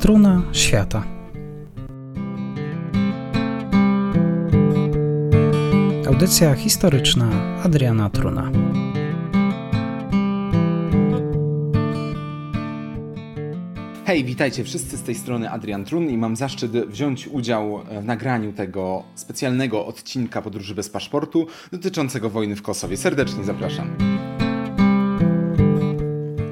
Struna świata. Audycja historyczna Adriana Truna. Hej, witajcie wszyscy z tej strony Adrian Trun i mam zaszczyt wziąć udział w nagraniu tego specjalnego odcinka Podróży bez paszportu dotyczącego wojny w Kosowie. Serdecznie zapraszam.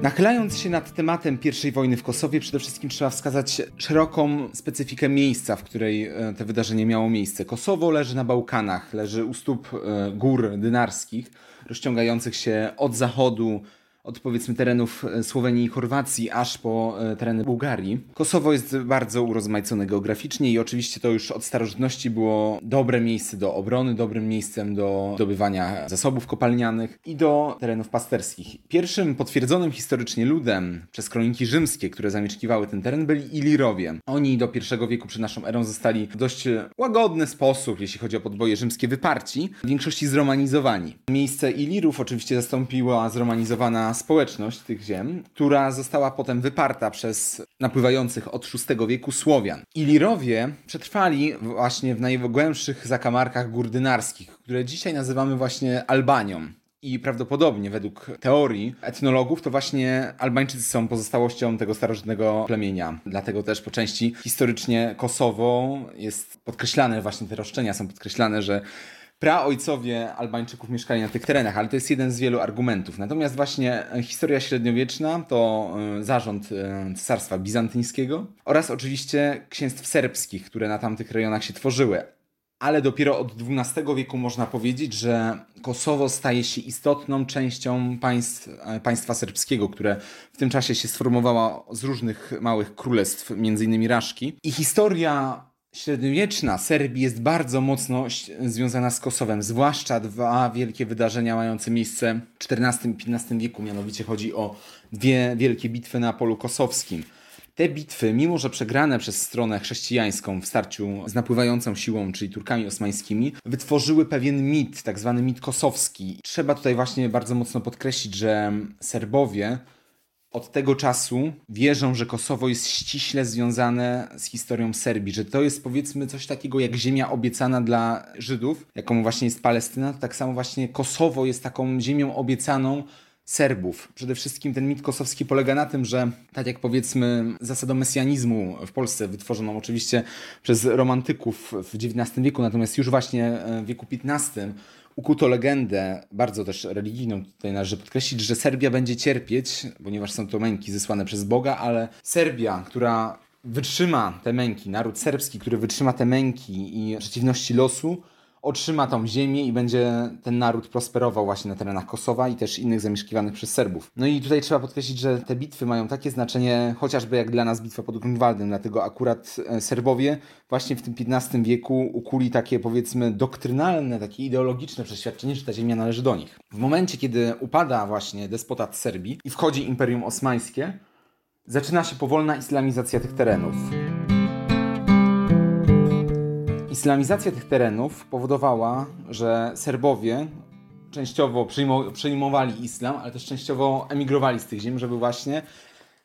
Nachylając się nad tematem I wojny w Kosowie, przede wszystkim trzeba wskazać szeroką specyfikę miejsca, w której e, te wydarzenie miało miejsce. Kosowo leży na Bałkanach, leży u stóp e, gór dynarskich, rozciągających się od zachodu od powiedzmy terenów e, Słowenii i Chorwacji aż po e, tereny Bułgarii. Kosowo jest bardzo urozmaicone geograficznie i oczywiście to już od starożytności było dobre miejsce do obrony, dobrym miejscem do zdobywania zasobów kopalnianych i do terenów pasterskich. Pierwszym potwierdzonym historycznie ludem przez kroniki rzymskie, które zamieszkiwały ten teren, byli Ilirowie. Oni do I wieku przed naszą erą zostali w dość łagodny sposób, jeśli chodzi o podboje rzymskie, wyparci, w większości zromanizowani. Miejsce Ilirów oczywiście zastąpiła zromanizowana społeczność tych ziem, która została potem wyparta przez napływających od VI wieku Słowian. Ilirowie przetrwali właśnie w najgłębszych zakamarkach gór dynarskich, które dzisiaj nazywamy właśnie Albanią. I prawdopodobnie według teorii etnologów to właśnie Albańczycy są pozostałością tego starożytnego plemienia. Dlatego też po części historycznie Kosowo jest podkreślane, właśnie te roszczenia są podkreślane, że praojcowie Albańczyków mieszkali na tych terenach, ale to jest jeden z wielu argumentów. Natomiast właśnie e, historia średniowieczna to e, zarząd e, Cesarstwa Bizantyńskiego oraz oczywiście księstw serbskich, które na tamtych rejonach się tworzyły. Ale dopiero od XII wieku można powiedzieć, że Kosowo staje się istotną częścią państw, państwa serbskiego, które w tym czasie się sformowało z różnych małych królestw, innymi Raszki. I historia średniowieczna Serbii jest bardzo mocno związana z Kosowem, zwłaszcza dwa wielkie wydarzenia mające miejsce w XIV i XV wieku, mianowicie chodzi o dwie wielkie bitwy na polu kosowskim. Te bitwy, mimo że przegrane przez stronę chrześcijańską w starciu z napływającą siłą, czyli Turkami osmańskimi, wytworzyły pewien mit, tak zwany mit kosowski. Trzeba tutaj właśnie bardzo mocno podkreślić, że Serbowie od tego czasu wierzą, że Kosowo jest ściśle związane z historią Serbii, że to jest powiedzmy coś takiego jak ziemia obiecana dla Żydów, jaką właśnie jest Palestyna, to tak samo właśnie Kosowo jest taką ziemią obiecaną Serbów. Przede wszystkim ten mit kosowski polega na tym, że tak jak powiedzmy zasadą mesjanizmu w Polsce wytworzoną oczywiście przez romantyków w XIX wieku, natomiast już właśnie w wieku XV ukuto legendę, bardzo też religijną, tutaj należy podkreślić, że Serbia będzie cierpieć, ponieważ są to męki zesłane przez Boga, ale Serbia, która wytrzyma te męki, naród serbski, który wytrzyma te męki i przeciwności losu, otrzyma tą ziemię i będzie ten naród prosperował właśnie na terenach Kosowa i też innych zamieszkiwanych przez Serbów. No i tutaj trzeba podkreślić, że te bitwy mają takie znaczenie, chociażby jak dla nas bitwa pod Grunwaldem, dlatego akurat e, Serbowie właśnie w tym XV wieku ukuli takie powiedzmy doktrynalne, takie ideologiczne przeświadczenie, że ta ziemia należy do nich. W momencie, kiedy upada właśnie despotat Serbii i wchodzi Imperium Osmańskie, zaczyna się powolna islamizacja tych terenów. Islamizacja tych terenów powodowała, że Serbowie częściowo przyjmowali islam, ale też częściowo emigrowali z tych ziem, żeby właśnie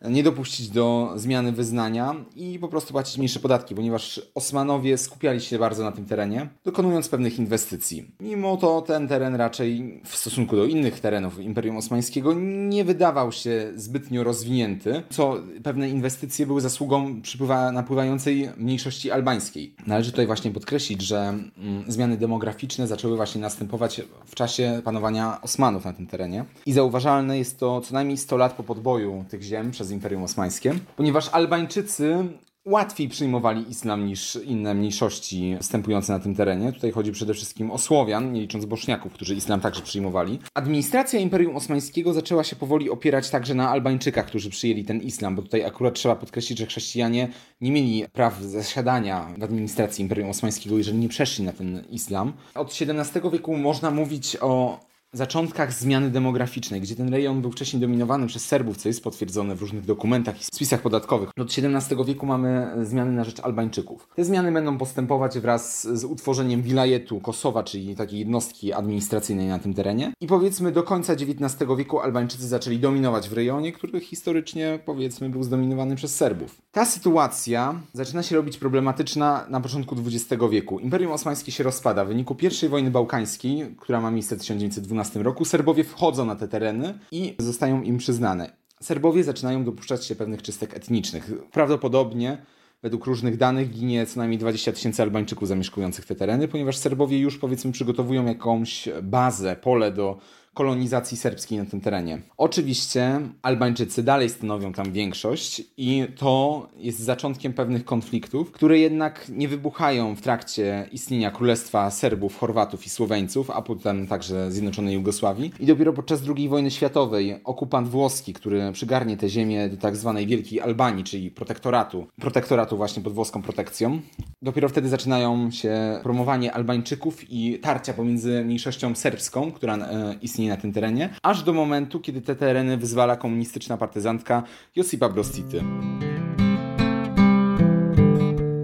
nie dopuścić do zmiany wyznania i po prostu płacić mniejsze podatki, ponieważ Osmanowie skupiali się bardzo na tym terenie, dokonując pewnych inwestycji. Mimo to ten teren raczej w stosunku do innych terenów Imperium Osmańskiego nie wydawał się zbytnio rozwinięty, co pewne inwestycje były zasługą przypływa, napływającej mniejszości albańskiej. Należy tutaj właśnie podkreślić, że mm, zmiany demograficzne zaczęły właśnie następować w czasie panowania Osmanów na tym terenie i zauważalne jest to co najmniej 100 lat po podboju tych ziem przez Imperium Osmańskie, ponieważ Albańczycy łatwiej przyjmowali islam niż inne mniejszości występujące na tym terenie. Tutaj chodzi przede wszystkim o Słowian, nie licząc Boszniaków, którzy islam także przyjmowali. Administracja Imperium Osmańskiego zaczęła się powoli opierać także na Albańczykach, którzy przyjęli ten islam, bo tutaj akurat trzeba podkreślić, że chrześcijanie nie mieli praw zasiadania w administracji Imperium Osmańskiego, jeżeli nie przeszli na ten islam. Od XVII wieku można mówić o zaczątkach zmiany demograficznej, gdzie ten rejon był wcześniej dominowany przez Serbów, co jest potwierdzone w różnych dokumentach i spisach podatkowych. Od XVII wieku mamy zmiany na rzecz Albańczyków. Te zmiany będą postępować wraz z utworzeniem wilajetu Kosowa, czyli takiej jednostki administracyjnej na tym terenie. I powiedzmy do końca XIX wieku Albańczycy zaczęli dominować w rejonie, który historycznie powiedzmy był zdominowany przez Serbów. Ta sytuacja zaczyna się robić problematyczna na początku XX wieku. Imperium Osmańskie się rozpada. W wyniku I wojny bałkańskiej, która ma miejsce w 1912 roku, Serbowie wchodzą na te tereny i zostają im przyznane. Serbowie zaczynają dopuszczać się pewnych czystek etnicznych. Prawdopodobnie według różnych danych ginie co najmniej 20 tysięcy Albańczyków zamieszkujących te tereny, ponieważ Serbowie już powiedzmy przygotowują jakąś bazę, pole do kolonizacji serbskiej na tym terenie. Oczywiście Albańczycy dalej stanowią tam większość i to jest zaczątkiem pewnych konfliktów, które jednak nie wybuchają w trakcie istnienia Królestwa Serbów, Chorwatów i Słoweńców, a potem także Zjednoczonej Jugosławii. I dopiero podczas II wojny światowej okupant włoski, który przygarnie te ziemię do tak zwanej Wielkiej Albanii, czyli protektoratu, protektoratu właśnie pod włoską protekcją, dopiero wtedy zaczynają się promowanie Albańczyków i tarcia pomiędzy mniejszością serbską, która e, istnieje na tym terenie, aż do momentu, kiedy te tereny wyzwala komunistyczna partyzantka Josipa Broz Tity.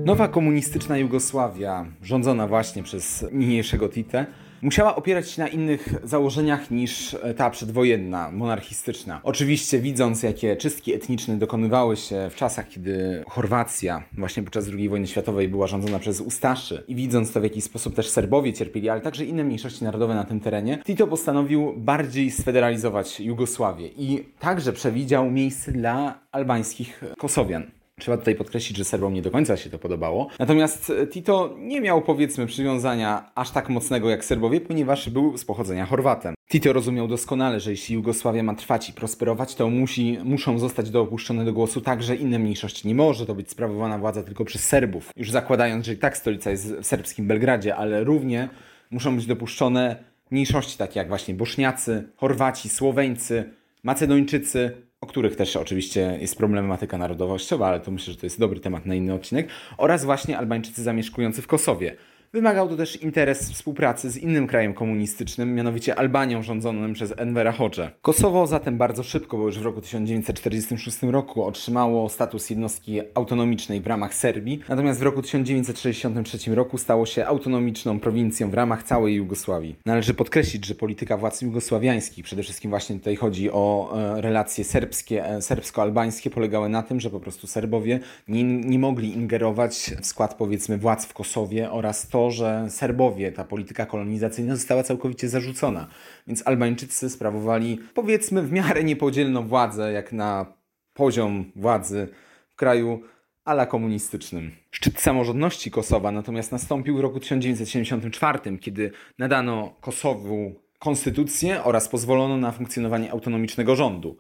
Nowa komunistyczna Jugosławia, rządzona właśnie przez niniejszego Tite, musiała opierać się na innych założeniach niż ta przedwojenna, monarchistyczna. Oczywiście widząc, jakie czystki etniczne dokonywały się w czasach, kiedy Chorwacja właśnie podczas II wojny światowej była rządzona przez Ustaszy i widząc to, w jaki sposób też Serbowie cierpieli, ale także inne mniejszości narodowe na tym terenie, Tito postanowił bardziej sfederalizować Jugosławię i także przewidział miejsce dla albańskich Kosowian. Trzeba tutaj podkreślić, że Serbom nie do końca się to podobało. Natomiast Tito nie miał powiedzmy przywiązania aż tak mocnego jak Serbowie, ponieważ był z pochodzenia Chorwatem. Tito rozumiał doskonale, że jeśli Jugosławia ma trwać i prosperować, to musi, muszą zostać dopuszczone do głosu także inne mniejszości. Nie może to być sprawowana władza tylko przez Serbów. Już zakładając, że i tak stolica jest w serbskim Belgradzie, ale równie muszą być dopuszczone mniejszości takie jak właśnie Boszniacy, Chorwaci, Słoweńcy, Macedończycy, o których też oczywiście jest problematyka narodowościowa, ale to myślę, że to jest dobry temat na inny odcinek, oraz właśnie Albańczycy zamieszkujący w Kosowie. Wymagał to też interes współpracy z innym krajem komunistycznym, mianowicie Albanią rządzonym przez Envera Hoxha. Kosowo zatem bardzo szybko, bo już w roku 1946 roku otrzymało status jednostki autonomicznej w ramach Serbii, natomiast w roku 1963 roku stało się autonomiczną prowincją w ramach całej Jugosławii. Należy podkreślić, że polityka władz jugosławiańskich, przede wszystkim właśnie tutaj chodzi o e, relacje serbskie, e, serbsko-albańskie, polegały na tym, że po prostu Serbowie nie, nie mogli ingerować w skład powiedzmy władz w Kosowie oraz to, to, że Serbowie, ta polityka kolonizacyjna została całkowicie zarzucona. Więc Albańczycy sprawowali, powiedzmy, w miarę niepodzielną władzę, jak na poziom władzy w kraju ala komunistycznym. Szczyt samorządności Kosowa natomiast nastąpił w roku 1974, kiedy nadano Kosowu konstytucję oraz pozwolono na funkcjonowanie autonomicznego rządu.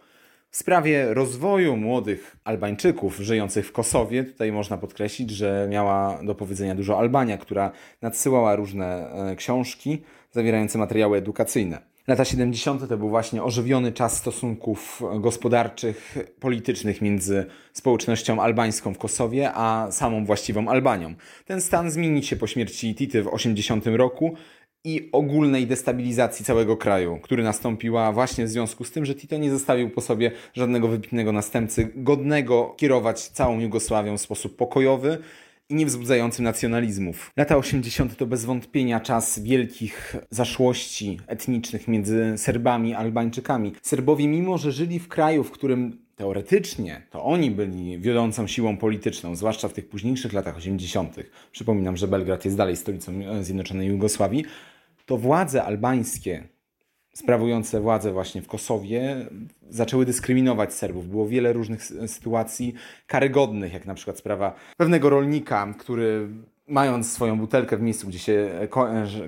W sprawie rozwoju młodych Albańczyków żyjących w Kosowie, tutaj można podkreślić, że miała do powiedzenia dużo Albania, która nadsyłała różne e, książki zawierające materiały edukacyjne. Lata 70. to był właśnie ożywiony czas stosunków gospodarczych, politycznych między społecznością albańską w Kosowie a samą właściwą Albanią. Ten stan zmieni się po śmierci Tity w 80 roku i ogólnej destabilizacji całego kraju, który nastąpiła właśnie w związku z tym, że Tito nie zostawił po sobie żadnego wybitnego następcy, godnego kierować całą Jugosławią w sposób pokojowy i nie wzbudzający nacjonalizmów. Lata 80. to bez wątpienia czas wielkich zaszłości etnicznych między Serbami a Albańczykami. Serbowie, mimo że żyli w kraju, w którym teoretycznie to oni byli wiodącą siłą polityczną, zwłaszcza w tych późniejszych latach 80. Przypominam, że Belgrad jest dalej stolicą Zjednoczonej Jugosławii. To władze albańskie, sprawujące władzę właśnie w Kosowie, zaczęły dyskryminować Serbów. Było wiele różnych sytuacji karygodnych, jak na przykład sprawa pewnego rolnika, który mając swoją butelkę w miejscu, gdzie się,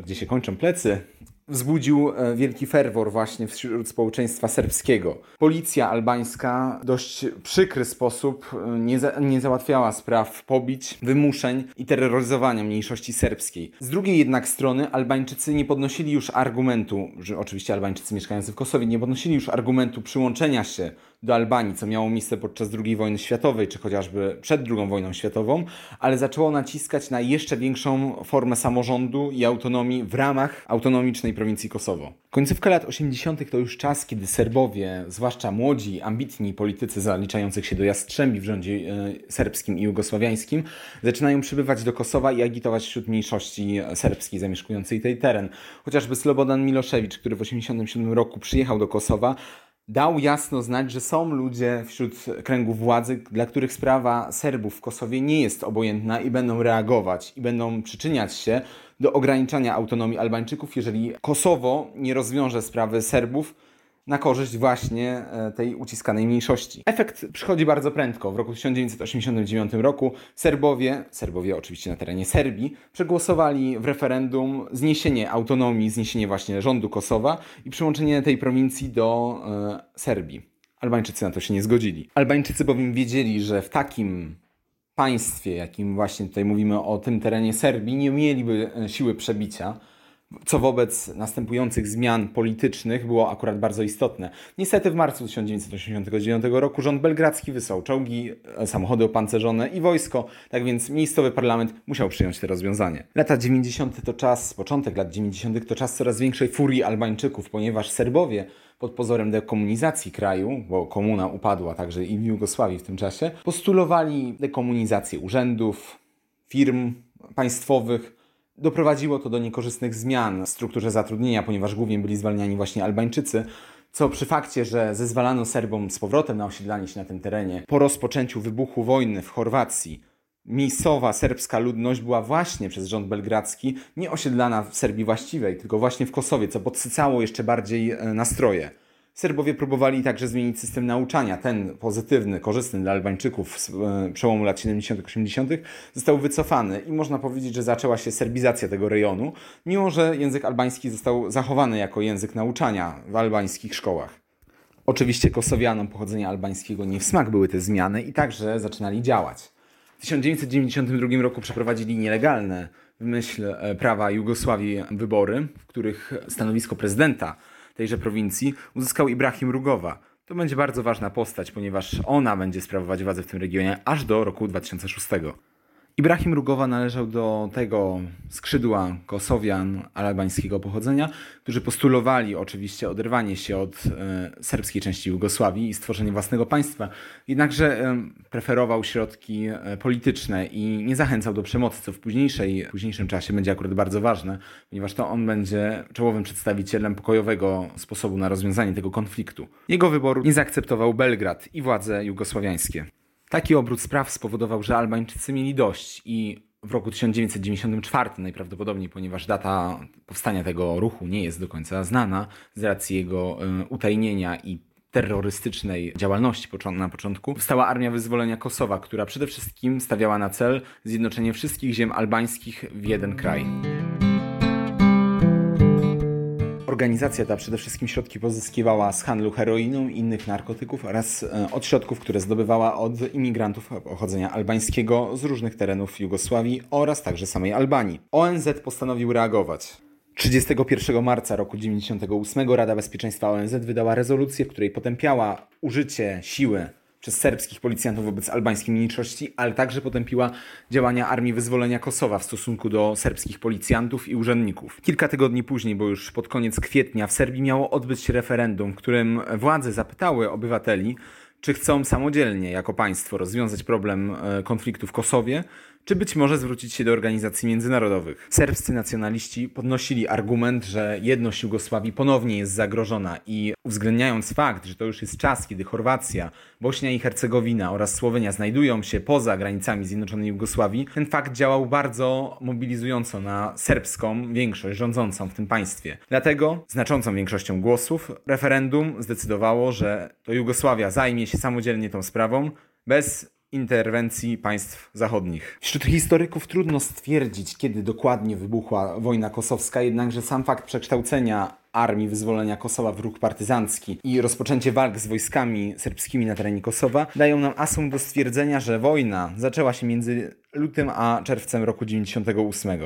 gdzie się kończą plecy, wzbudził e, wielki ferwor właśnie wśród społeczeństwa serbskiego. Policja albańska w dość przykry sposób e, nie, za, nie załatwiała spraw pobić, wymuszeń i terroryzowania mniejszości serbskiej. Z drugiej jednak strony Albańczycy nie podnosili już argumentu, że oczywiście Albańczycy mieszkający w Kosowie nie podnosili już argumentu przyłączenia się do Albanii, co miało miejsce podczas II wojny światowej, czy chociażby przed II wojną światową, ale zaczęło naciskać na jeszcze większą formę samorządu i autonomii w ramach autonomicznej prowincji Kosowo. Końcówka lat 80. to już czas, kiedy Serbowie, zwłaszcza młodzi, ambitni politycy zaliczających się do jastrzębi w rządzie e, serbskim i jugosławiańskim, zaczynają przybywać do Kosowa i agitować wśród mniejszości serbskiej zamieszkującej tej teren. Chociażby Slobodan Miloszewicz, który w 1987 roku przyjechał do Kosowa, dał jasno znać, że są ludzie wśród kręgów władzy, dla których sprawa Serbów w Kosowie nie jest obojętna i będą reagować i będą przyczyniać się do ograniczania autonomii Albańczyków, jeżeli Kosowo nie rozwiąże sprawy Serbów na korzyść właśnie e, tej uciskanej mniejszości. Efekt przychodzi bardzo prędko. W roku 1989 roku Serbowie, Serbowie oczywiście na terenie Serbii, przegłosowali w referendum zniesienie autonomii, zniesienie właśnie rządu Kosowa i przyłączenie tej prowincji do e, Serbii. Albańczycy na to się nie zgodzili. Albańczycy bowiem wiedzieli, że w takim państwie, jakim właśnie tutaj mówimy o tym terenie Serbii, nie mieliby e, siły przebicia co wobec następujących zmian politycznych było akurat bardzo istotne. Niestety w marcu 1989 roku rząd belgradzki wysłał czołgi, e, samochody opancerzone i wojsko, tak więc miejscowy parlament musiał przyjąć te rozwiązanie. Lata 90. to czas, początek lat 90. to czas coraz większej furii Albańczyków, ponieważ Serbowie pod pozorem dekomunizacji kraju, bo komuna upadła także i w Jugosławii w tym czasie, postulowali dekomunizację urzędów, firm państwowych, Doprowadziło to do niekorzystnych zmian w strukturze zatrudnienia, ponieważ głównie byli zwalniani właśnie Albańczycy, co przy fakcie, że zezwalano Serbom z powrotem na osiedlanie się na tym terenie po rozpoczęciu wybuchu wojny w Chorwacji, miejscowa serbska ludność była właśnie przez rząd belgradzki nie osiedlana w Serbii właściwej, tylko właśnie w Kosowie, co podsycało jeszcze bardziej e, nastroje. Serbowie próbowali także zmienić system nauczania. Ten pozytywny, korzystny dla Albańczyków z e, przełomu lat 70-80 został wycofany i można powiedzieć, że zaczęła się serbizacja tego rejonu, mimo że język albański został zachowany jako język nauczania w albańskich szkołach. Oczywiście Kosowianom pochodzenia albańskiego nie w smak były te zmiany i także zaczynali działać. W 1992 roku przeprowadzili nielegalne w myśl e, prawa Jugosławii wybory, w których stanowisko prezydenta tejże prowincji uzyskał Ibrahim Rugowa. To będzie bardzo ważna postać, ponieważ ona będzie sprawować władzę w tym regionie aż do roku 2006. Ibrahim Rugowa należał do tego skrzydła Kosowian albańskiego pochodzenia, którzy postulowali oczywiście oderwanie się od e, serbskiej części Jugosławii i stworzenie własnego państwa, jednakże e, preferował środki e, polityczne i nie zachęcał do przemocy, co w późniejszej, późniejszym czasie będzie akurat bardzo ważne, ponieważ to on będzie czołowym przedstawicielem pokojowego sposobu na rozwiązanie tego konfliktu. Jego wyboru nie zaakceptował Belgrad i władze jugosławiańskie. Taki obrót spraw spowodował, że Albańczycy mieli dość i w roku 1994 najprawdopodobniej, ponieważ data powstania tego ruchu nie jest do końca znana z racji jego y, utajnienia i terrorystycznej działalności na początku, powstała Armia Wyzwolenia Kosowa, która przede wszystkim stawiała na cel zjednoczenie wszystkich ziem albańskich w jeden kraj. Organizacja ta przede wszystkim środki pozyskiwała z handlu heroiną innych narkotyków oraz e, od środków, które zdobywała od imigrantów pochodzenia albańskiego z różnych terenów Jugosławii oraz także samej Albanii. ONZ postanowił reagować. 31 marca roku 1998 Rada Bezpieczeństwa ONZ wydała rezolucję, w której potępiała użycie siły przez serbskich policjantów wobec albańskiej mniejszości, ale także potępiła działania Armii Wyzwolenia Kosowa w stosunku do serbskich policjantów i urzędników. Kilka tygodni później, bo już pod koniec kwietnia, w Serbii miało odbyć się referendum, w którym władze zapytały obywateli, czy chcą samodzielnie jako państwo rozwiązać problem e, konfliktu w Kosowie, czy być może zwrócić się do organizacji międzynarodowych. Serbscy nacjonaliści podnosili argument, że jedność Jugosławii ponownie jest zagrożona i uwzględniając fakt, że to już jest czas, kiedy Chorwacja, Bośnia i Hercegowina oraz Słowenia znajdują się poza granicami Zjednoczonej Jugosławii, ten fakt działał bardzo mobilizująco na serbską większość rządzącą w tym państwie. Dlatego znaczącą większością głosów referendum zdecydowało, że to Jugosławia zajmie się samodzielnie tą sprawą bez interwencji państw zachodnich. Wśród historyków trudno stwierdzić, kiedy dokładnie wybuchła wojna kosowska, jednakże sam fakt przekształcenia Armii Wyzwolenia Kosowa w ruch partyzancki i rozpoczęcie walk z wojskami serbskimi na terenie Kosowa dają nam asum do stwierdzenia, że wojna zaczęła się między lutym a czerwcem roku 98.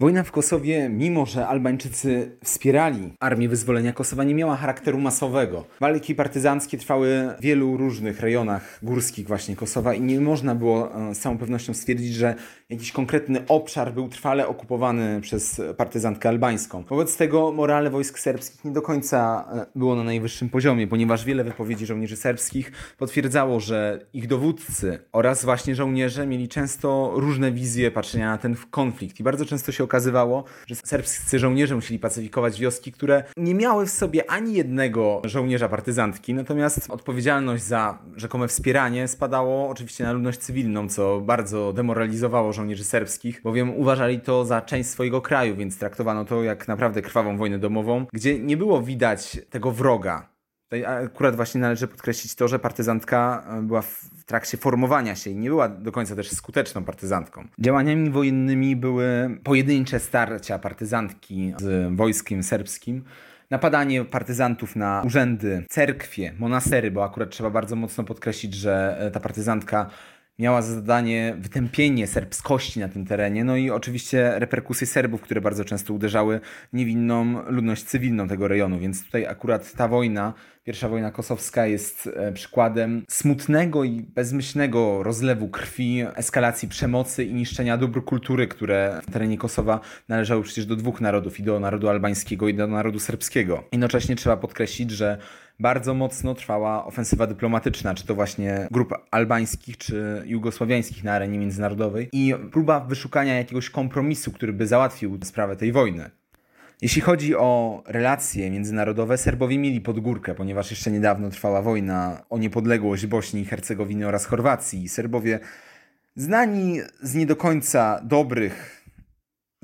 Wojna w Kosowie, mimo że Albańczycy wspierali Armię Wyzwolenia Kosowa, nie miała charakteru masowego. Walki partyzanckie trwały w wielu różnych rejonach górskich właśnie Kosowa i nie można było e, z całą pewnością stwierdzić, że jakiś konkretny obszar był trwale okupowany przez partyzantkę albańską. Wobec tego morale wojsk serbskich nie do końca e, było na najwyższym poziomie, ponieważ wiele wypowiedzi żołnierzy serbskich potwierdzało, że ich dowódcy oraz właśnie żołnierze mieli często różne wizje patrzenia na ten konflikt i bardzo często się okazywało, że serbscy żołnierze musieli pacyfikować wioski, które nie miały w sobie ani jednego żołnierza partyzantki, natomiast odpowiedzialność za rzekome wspieranie spadało oczywiście na ludność cywilną, co bardzo demoralizowało żołnierzy serbskich, bowiem uważali to za część swojego kraju, więc traktowano to jak naprawdę krwawą wojnę domową, gdzie nie było widać tego wroga, Tutaj akurat właśnie należy podkreślić to, że partyzantka e, była w trakcie formowania się i nie była do końca też skuteczną partyzantką. Działaniami wojennymi były pojedyncze starcia partyzantki z wojskiem serbskim, napadanie partyzantów na urzędy, cerkwie, monastery, bo akurat trzeba bardzo mocno podkreślić, że e, ta partyzantka miała za zadanie wytępienie serbskości na tym terenie, no i oczywiście reperkusje Serbów, które bardzo często uderzały niewinną ludność cywilną tego rejonu, więc tutaj akurat ta wojna, pierwsza wojna kosowska jest e, przykładem smutnego i bezmyślnego rozlewu krwi, eskalacji przemocy i niszczenia dóbr kultury, które w terenie Kosowa należały przecież do dwóch narodów, i do narodu albańskiego i do narodu serbskiego. Jednocześnie trzeba podkreślić, że bardzo mocno trwała ofensywa dyplomatyczna, czy to właśnie grup albańskich, czy jugosławiańskich na arenie międzynarodowej i próba wyszukania jakiegoś kompromisu, który by załatwił sprawę tej wojny. Jeśli chodzi o relacje międzynarodowe, Serbowie mieli podgórkę, ponieważ jeszcze niedawno trwała wojna o niepodległość Bośni i Hercegowiny oraz Chorwacji. Serbowie, znani z nie do końca dobrych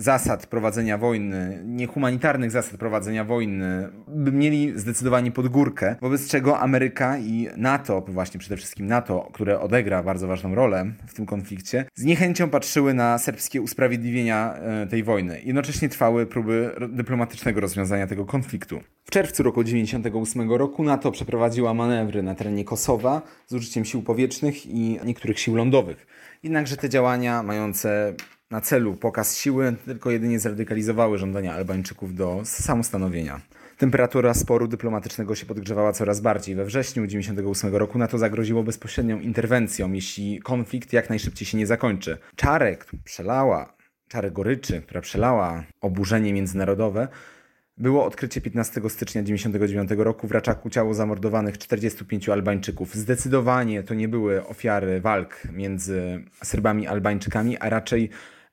zasad prowadzenia wojny, niehumanitarnych zasad prowadzenia wojny, by mieli zdecydowanie podgórkę, wobec czego Ameryka i NATO, właśnie przede wszystkim NATO, które odegra bardzo ważną rolę w tym konflikcie, z niechęcią patrzyły na serbskie usprawiedliwienia e, tej wojny. Jednocześnie trwały próby dyplomatycznego rozwiązania tego konfliktu. W czerwcu roku 1998 roku NATO przeprowadziła manewry na terenie Kosowa z użyciem sił powietrznych i niektórych sił lądowych. Jednakże te działania mające na celu pokaz siły, tylko jedynie zradykalizowały żądania Albańczyków do samostanowienia. Temperatura sporu dyplomatycznego się podgrzewała coraz bardziej. We wrześniu 1998 roku NATO zagroziło bezpośrednią interwencją, jeśli konflikt jak najszybciej się nie zakończy. Czarek przelała, czarę goryczy, która przelała oburzenie międzynarodowe, było odkrycie 15 stycznia 1999 roku w Raczaku ciało zamordowanych 45 Albańczyków. Zdecydowanie to nie były ofiary walk między Serbami a Albańczykami, a raczej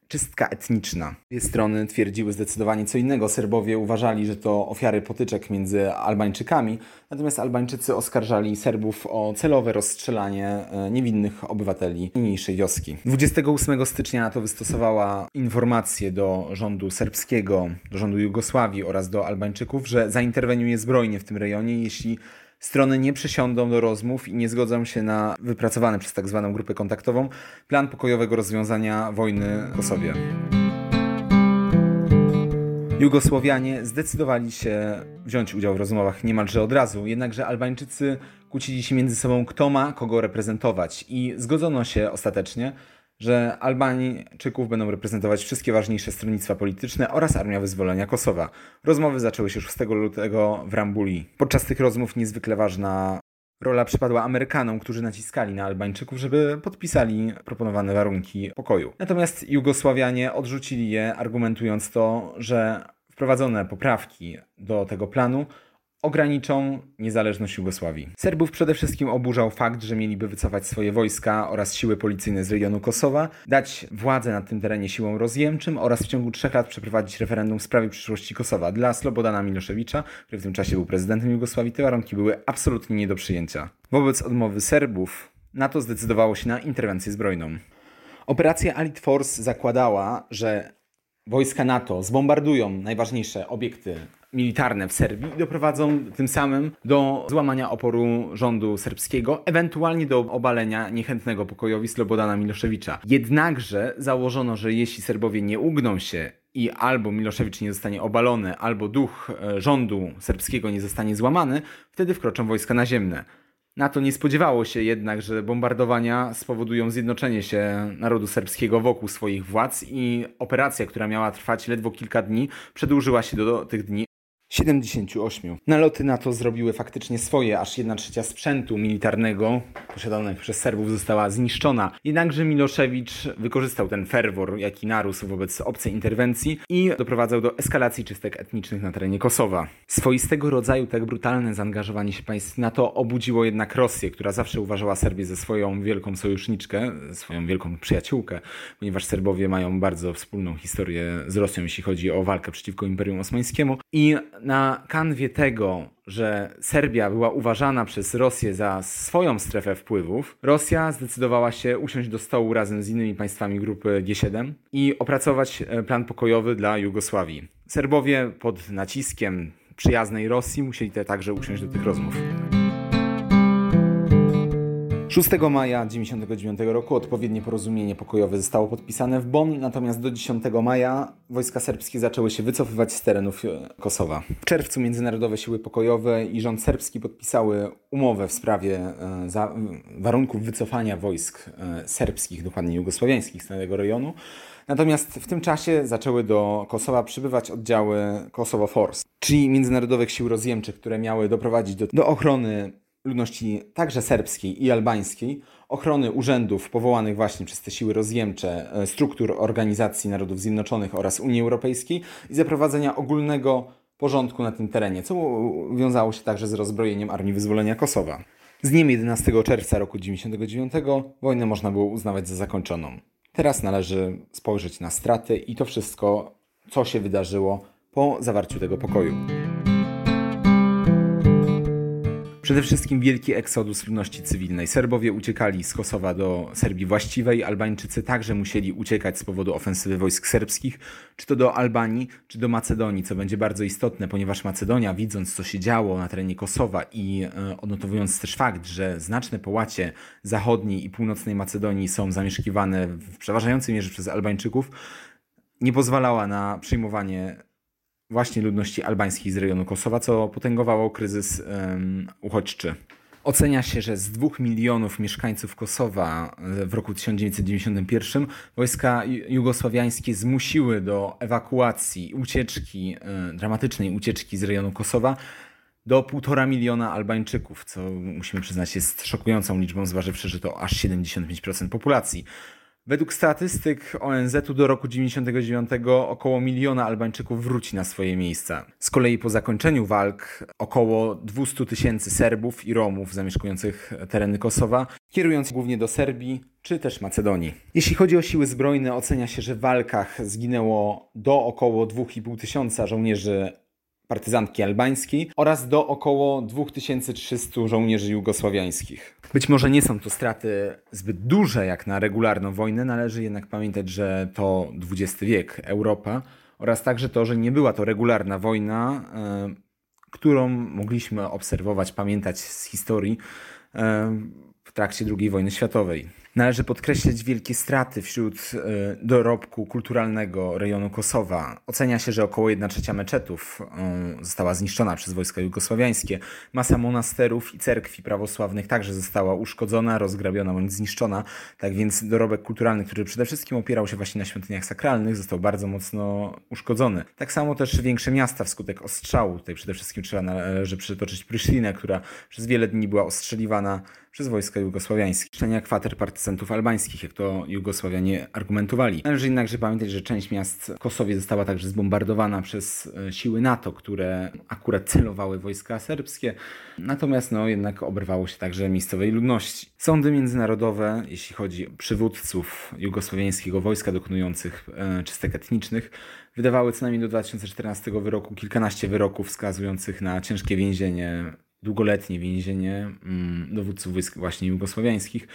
czystka etniczna. Dwie strony twierdziły zdecydowanie co innego. Serbowie uważali, że to ofiary potyczek między Albańczykami, natomiast Albańczycy oskarżali Serbów o celowe rozstrzelanie e, niewinnych obywateli niniejszej wioski. 28 stycznia to wystosowała informację do rządu serbskiego, do rządu Jugosławii oraz do Albańczyków, że zainterweniuje zbrojnie w tym rejonie, jeśli Strony nie przysiądą do rozmów i nie zgodzą się na wypracowany przez. Tak grupę kontaktową plan pokojowego rozwiązania wojny w Kosowie. Jugosłowianie zdecydowali się wziąć udział w rozmowach niemalże od razu, jednakże Albańczycy kłócili się między sobą, kto ma kogo reprezentować i zgodzono się ostatecznie, że Albańczyków będą reprezentować wszystkie ważniejsze stronnictwa polityczne oraz Armia Wyzwolenia Kosowa. Rozmowy zaczęły się 6 lutego w Rambuli. Podczas tych rozmów niezwykle ważna rola przypadła Amerykanom, którzy naciskali na Albańczyków, żeby podpisali proponowane warunki pokoju. Natomiast Jugosławianie odrzucili je, argumentując to, że wprowadzone poprawki do tego planu ograniczą niezależność Jugosławii. Serbów przede wszystkim oburzał fakt, że mieliby wycofać swoje wojska oraz siły policyjne z regionu Kosowa, dać władzę na tym terenie siłom rozjemczym oraz w ciągu trzech lat przeprowadzić referendum w sprawie przyszłości Kosowa. Dla Slobodana Miloszewicza, który w tym czasie był prezydentem Jugosławii, te warunki były absolutnie nie do przyjęcia. Wobec odmowy Serbów NATO zdecydowało się na interwencję zbrojną. Operacja Allied Force zakładała, że wojska NATO zbombardują najważniejsze obiekty militarne w Serbii i doprowadzą tym samym do złamania oporu rządu serbskiego, ewentualnie do obalenia niechętnego pokojowi Slobodana Miloszewicza. Jednakże założono, że jeśli Serbowie nie ugną się i albo Miloszewicz nie zostanie obalony, albo duch e, rządu serbskiego nie zostanie złamany, wtedy wkroczą wojska naziemne. NATO nie spodziewało się jednak, że bombardowania spowodują zjednoczenie się narodu serbskiego wokół swoich władz i operacja, która miała trwać ledwo kilka dni, przedłużyła się do, do tych dni 78. Naloty NATO zrobiły faktycznie swoje, aż 1 trzecia sprzętu militarnego posiadanego przez Serbów została zniszczona. Jednakże Miloszewicz wykorzystał ten ferwor, jaki narósł wobec obcej interwencji i doprowadzał do eskalacji czystek etnicznych na terenie Kosowa. Swoistego rodzaju tak brutalne zaangażowanie się państw NATO obudziło jednak Rosję, która zawsze uważała Serbię za swoją wielką sojuszniczkę, swoją wielką przyjaciółkę, ponieważ Serbowie mają bardzo wspólną historię z Rosją, jeśli chodzi o walkę przeciwko Imperium Osmańskiemu i na kanwie tego, że Serbia była uważana przez Rosję za swoją strefę wpływów, Rosja zdecydowała się usiąść do stołu razem z innymi państwami grupy G7 i opracować e, plan pokojowy dla Jugosławii. Serbowie pod naciskiem przyjaznej Rosji musieli te także usiąść do tych rozmów. 6 maja 1999 roku odpowiednie porozumienie pokojowe zostało podpisane w Bonn, natomiast do 10 maja wojska serbskie zaczęły się wycofywać z terenów e, Kosowa. W czerwcu międzynarodowe siły pokojowe i rząd serbski podpisały umowę w sprawie e, warunków wycofania wojsk e, serbskich, dokładnie jugosłowiańskich z tego rejonu. Natomiast w tym czasie zaczęły do Kosowa przybywać oddziały Kosovo Force, czyli międzynarodowych sił rozjemczych, które miały doprowadzić do, do ochrony ludności także serbskiej i albańskiej, ochrony urzędów powołanych właśnie przez te siły rozjemcze, e, struktur Organizacji Narodów Zjednoczonych oraz Unii Europejskiej i zaprowadzenia ogólnego porządku na tym terenie, co wiązało się także z rozbrojeniem Armii Wyzwolenia Kosowa. Z dniem 11 czerwca roku 1999 wojnę można było uznawać za zakończoną. Teraz należy spojrzeć na straty i to wszystko, co się wydarzyło po zawarciu tego pokoju. Przede wszystkim wielki eksodus ludności cywilnej. Serbowie uciekali z Kosowa do Serbii właściwej, Albańczycy także musieli uciekać z powodu ofensywy wojsk serbskich, czy to do Albanii, czy do Macedonii, co będzie bardzo istotne, ponieważ Macedonia, widząc co się działo na terenie Kosowa i e, odnotowując też fakt, że znaczne połacie zachodniej i północnej Macedonii są zamieszkiwane w przeważającej mierze przez Albańczyków, nie pozwalała na przyjmowanie właśnie ludności albańskiej z rejonu Kosowa, co potęgowało kryzys um, uchodźczy. Ocenia się, że z dwóch milionów mieszkańców Kosowa e, w roku 1991 wojska jugosławiańskie zmusiły do ewakuacji, ucieczki, e, dramatycznej ucieczki z rejonu Kosowa do półtora miliona Albańczyków, co musimy przyznać jest szokującą liczbą, zważywszy, że to aż 75% populacji. Według statystyk ONZ-u do roku 99 około miliona Albańczyków wróci na swoje miejsca. Z kolei po zakończeniu walk około 200 tysięcy Serbów i Romów zamieszkujących tereny Kosowa, kierując głównie do Serbii czy też Macedonii. Jeśli chodzi o siły zbrojne, ocenia się, że w walkach zginęło do około 2,5 tysiąca żołnierzy partyzantki albańskiej oraz do około 2300 żołnierzy jugosławiańskich. Być może nie są to straty zbyt duże jak na regularną wojnę, należy jednak pamiętać, że to XX wiek, Europa oraz także to, że nie była to regularna wojna, e, którą mogliśmy obserwować, pamiętać z historii e, w trakcie II wojny światowej. Należy podkreślić wielkie straty wśród e, dorobku kulturalnego rejonu Kosowa. Ocenia się, że około 1 trzecia meczetów e, została zniszczona przez wojska jugosławiańskie. Masa monasterów i cerkwi prawosławnych także została uszkodzona, rozgrabiona bądź zniszczona. Tak więc dorobek kulturalny, który przede wszystkim opierał się właśnie na świątyniach sakralnych, został bardzo mocno uszkodzony. Tak samo też większe miasta wskutek ostrzału. Tutaj przede wszystkim trzeba należy przytoczyć Pryszlinę, która przez wiele dni była ostrzeliwana przez wojska jugosławiańskie. Szczenia kwater partyzantów albańskich, jak to Jugosławianie argumentowali. Należy jednakże pamiętać, że część miast w Kosowie została także zbombardowana przez e, siły NATO, które akurat celowały wojska serbskie. Natomiast no, jednak oberwało się także miejscowej ludności. Sądy międzynarodowe, jeśli chodzi o przywódców jugosławiańskiego wojska dokonujących e, czystek etnicznych, wydawały co najmniej do 2014 wyroku kilkanaście wyroków wskazujących na ciężkie więzienie długoletnie więzienie mm, dowódców wojsk właśnie jugosłowiańskich,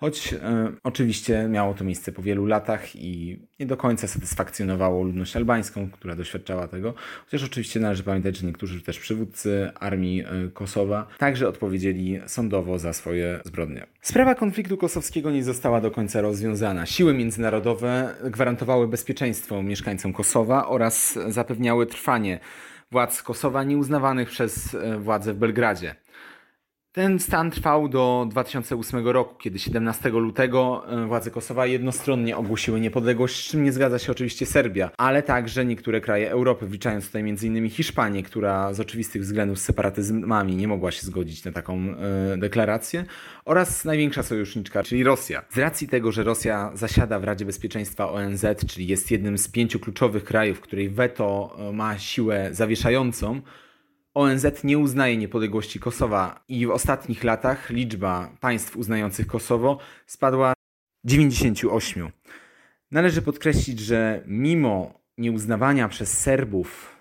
choć e, oczywiście miało to miejsce po wielu latach i nie do końca satysfakcjonowało ludność albańską, która doświadczała tego, chociaż oczywiście należy pamiętać, że niektórzy też przywódcy armii e, Kosowa także odpowiedzieli sądowo za swoje zbrodnie. Sprawa konfliktu kosowskiego nie została do końca rozwiązana. Siły międzynarodowe gwarantowały bezpieczeństwo mieszkańcom Kosowa oraz zapewniały trwanie władz Kosowa nieuznawanych przez e, władze w Belgradzie. Ten stan trwał do 2008 roku, kiedy 17 lutego e, władze Kosowa jednostronnie ogłosiły niepodległość, z czym nie zgadza się oczywiście Serbia, ale także niektóre kraje Europy, wliczając tutaj m.in. Hiszpanię, która z oczywistych względów z separatyzmami nie mogła się zgodzić na taką e, deklarację, oraz największa sojuszniczka, czyli Rosja. Z racji tego, że Rosja zasiada w Radzie Bezpieczeństwa ONZ, czyli jest jednym z pięciu kluczowych krajów, której weto e, ma siłę zawieszającą, ONZ nie uznaje niepodległości Kosowa i w ostatnich latach liczba państw uznających Kosowo spadła 98. Należy podkreślić, że mimo nieuznawania przez Serbów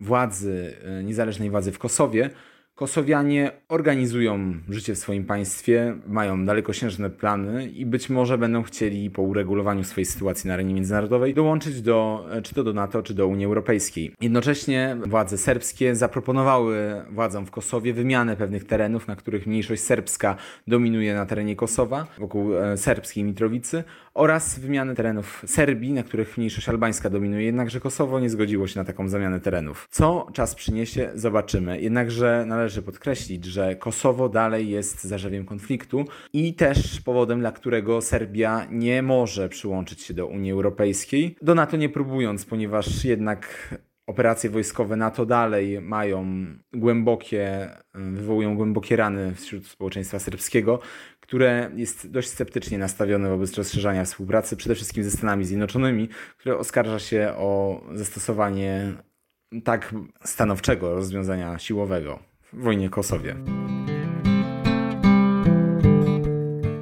władzy, e, niezależnej władzy w Kosowie, Kosowianie organizują życie w swoim państwie, mają dalekosiężne plany i być może będą chcieli po uregulowaniu swojej sytuacji na arenie międzynarodowej dołączyć do, czy to do NATO, czy do Unii Europejskiej. Jednocześnie władze serbskie zaproponowały władzom w Kosowie wymianę pewnych terenów, na których mniejszość serbska dominuje na terenie Kosowa, wokół e, serbskiej Mitrowicy, oraz wymianę terenów Serbii, na których mniejszość albańska dominuje. Jednakże Kosowo nie zgodziło się na taką zamianę terenów. Co czas przyniesie, zobaczymy. Jednakże należy należy podkreślić, że Kosowo dalej jest zarzewiem konfliktu i też powodem, dla którego Serbia nie może przyłączyć się do Unii Europejskiej. Do NATO nie próbując, ponieważ jednak operacje wojskowe NATO dalej mają głębokie, wywołują głębokie rany wśród społeczeństwa serbskiego, które jest dość sceptycznie nastawione wobec rozszerzania współpracy, przede wszystkim ze Stanami Zjednoczonymi, które oskarża się o zastosowanie tak stanowczego rozwiązania siłowego w wojnie Kosowie.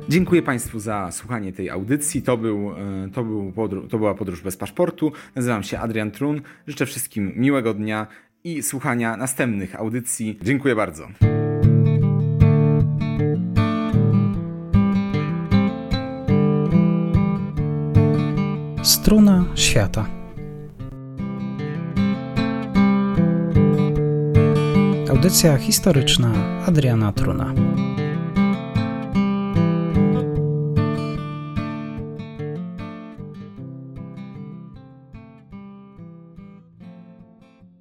Dziękuję Państwu za słuchanie tej audycji. To, był, e, to, był to była podróż bez paszportu. Nazywam się Adrian Trun. Życzę wszystkim miłego dnia i słuchania następnych audycji. Dziękuję bardzo. Struna świata. Audycja historyczna Adriana Truna.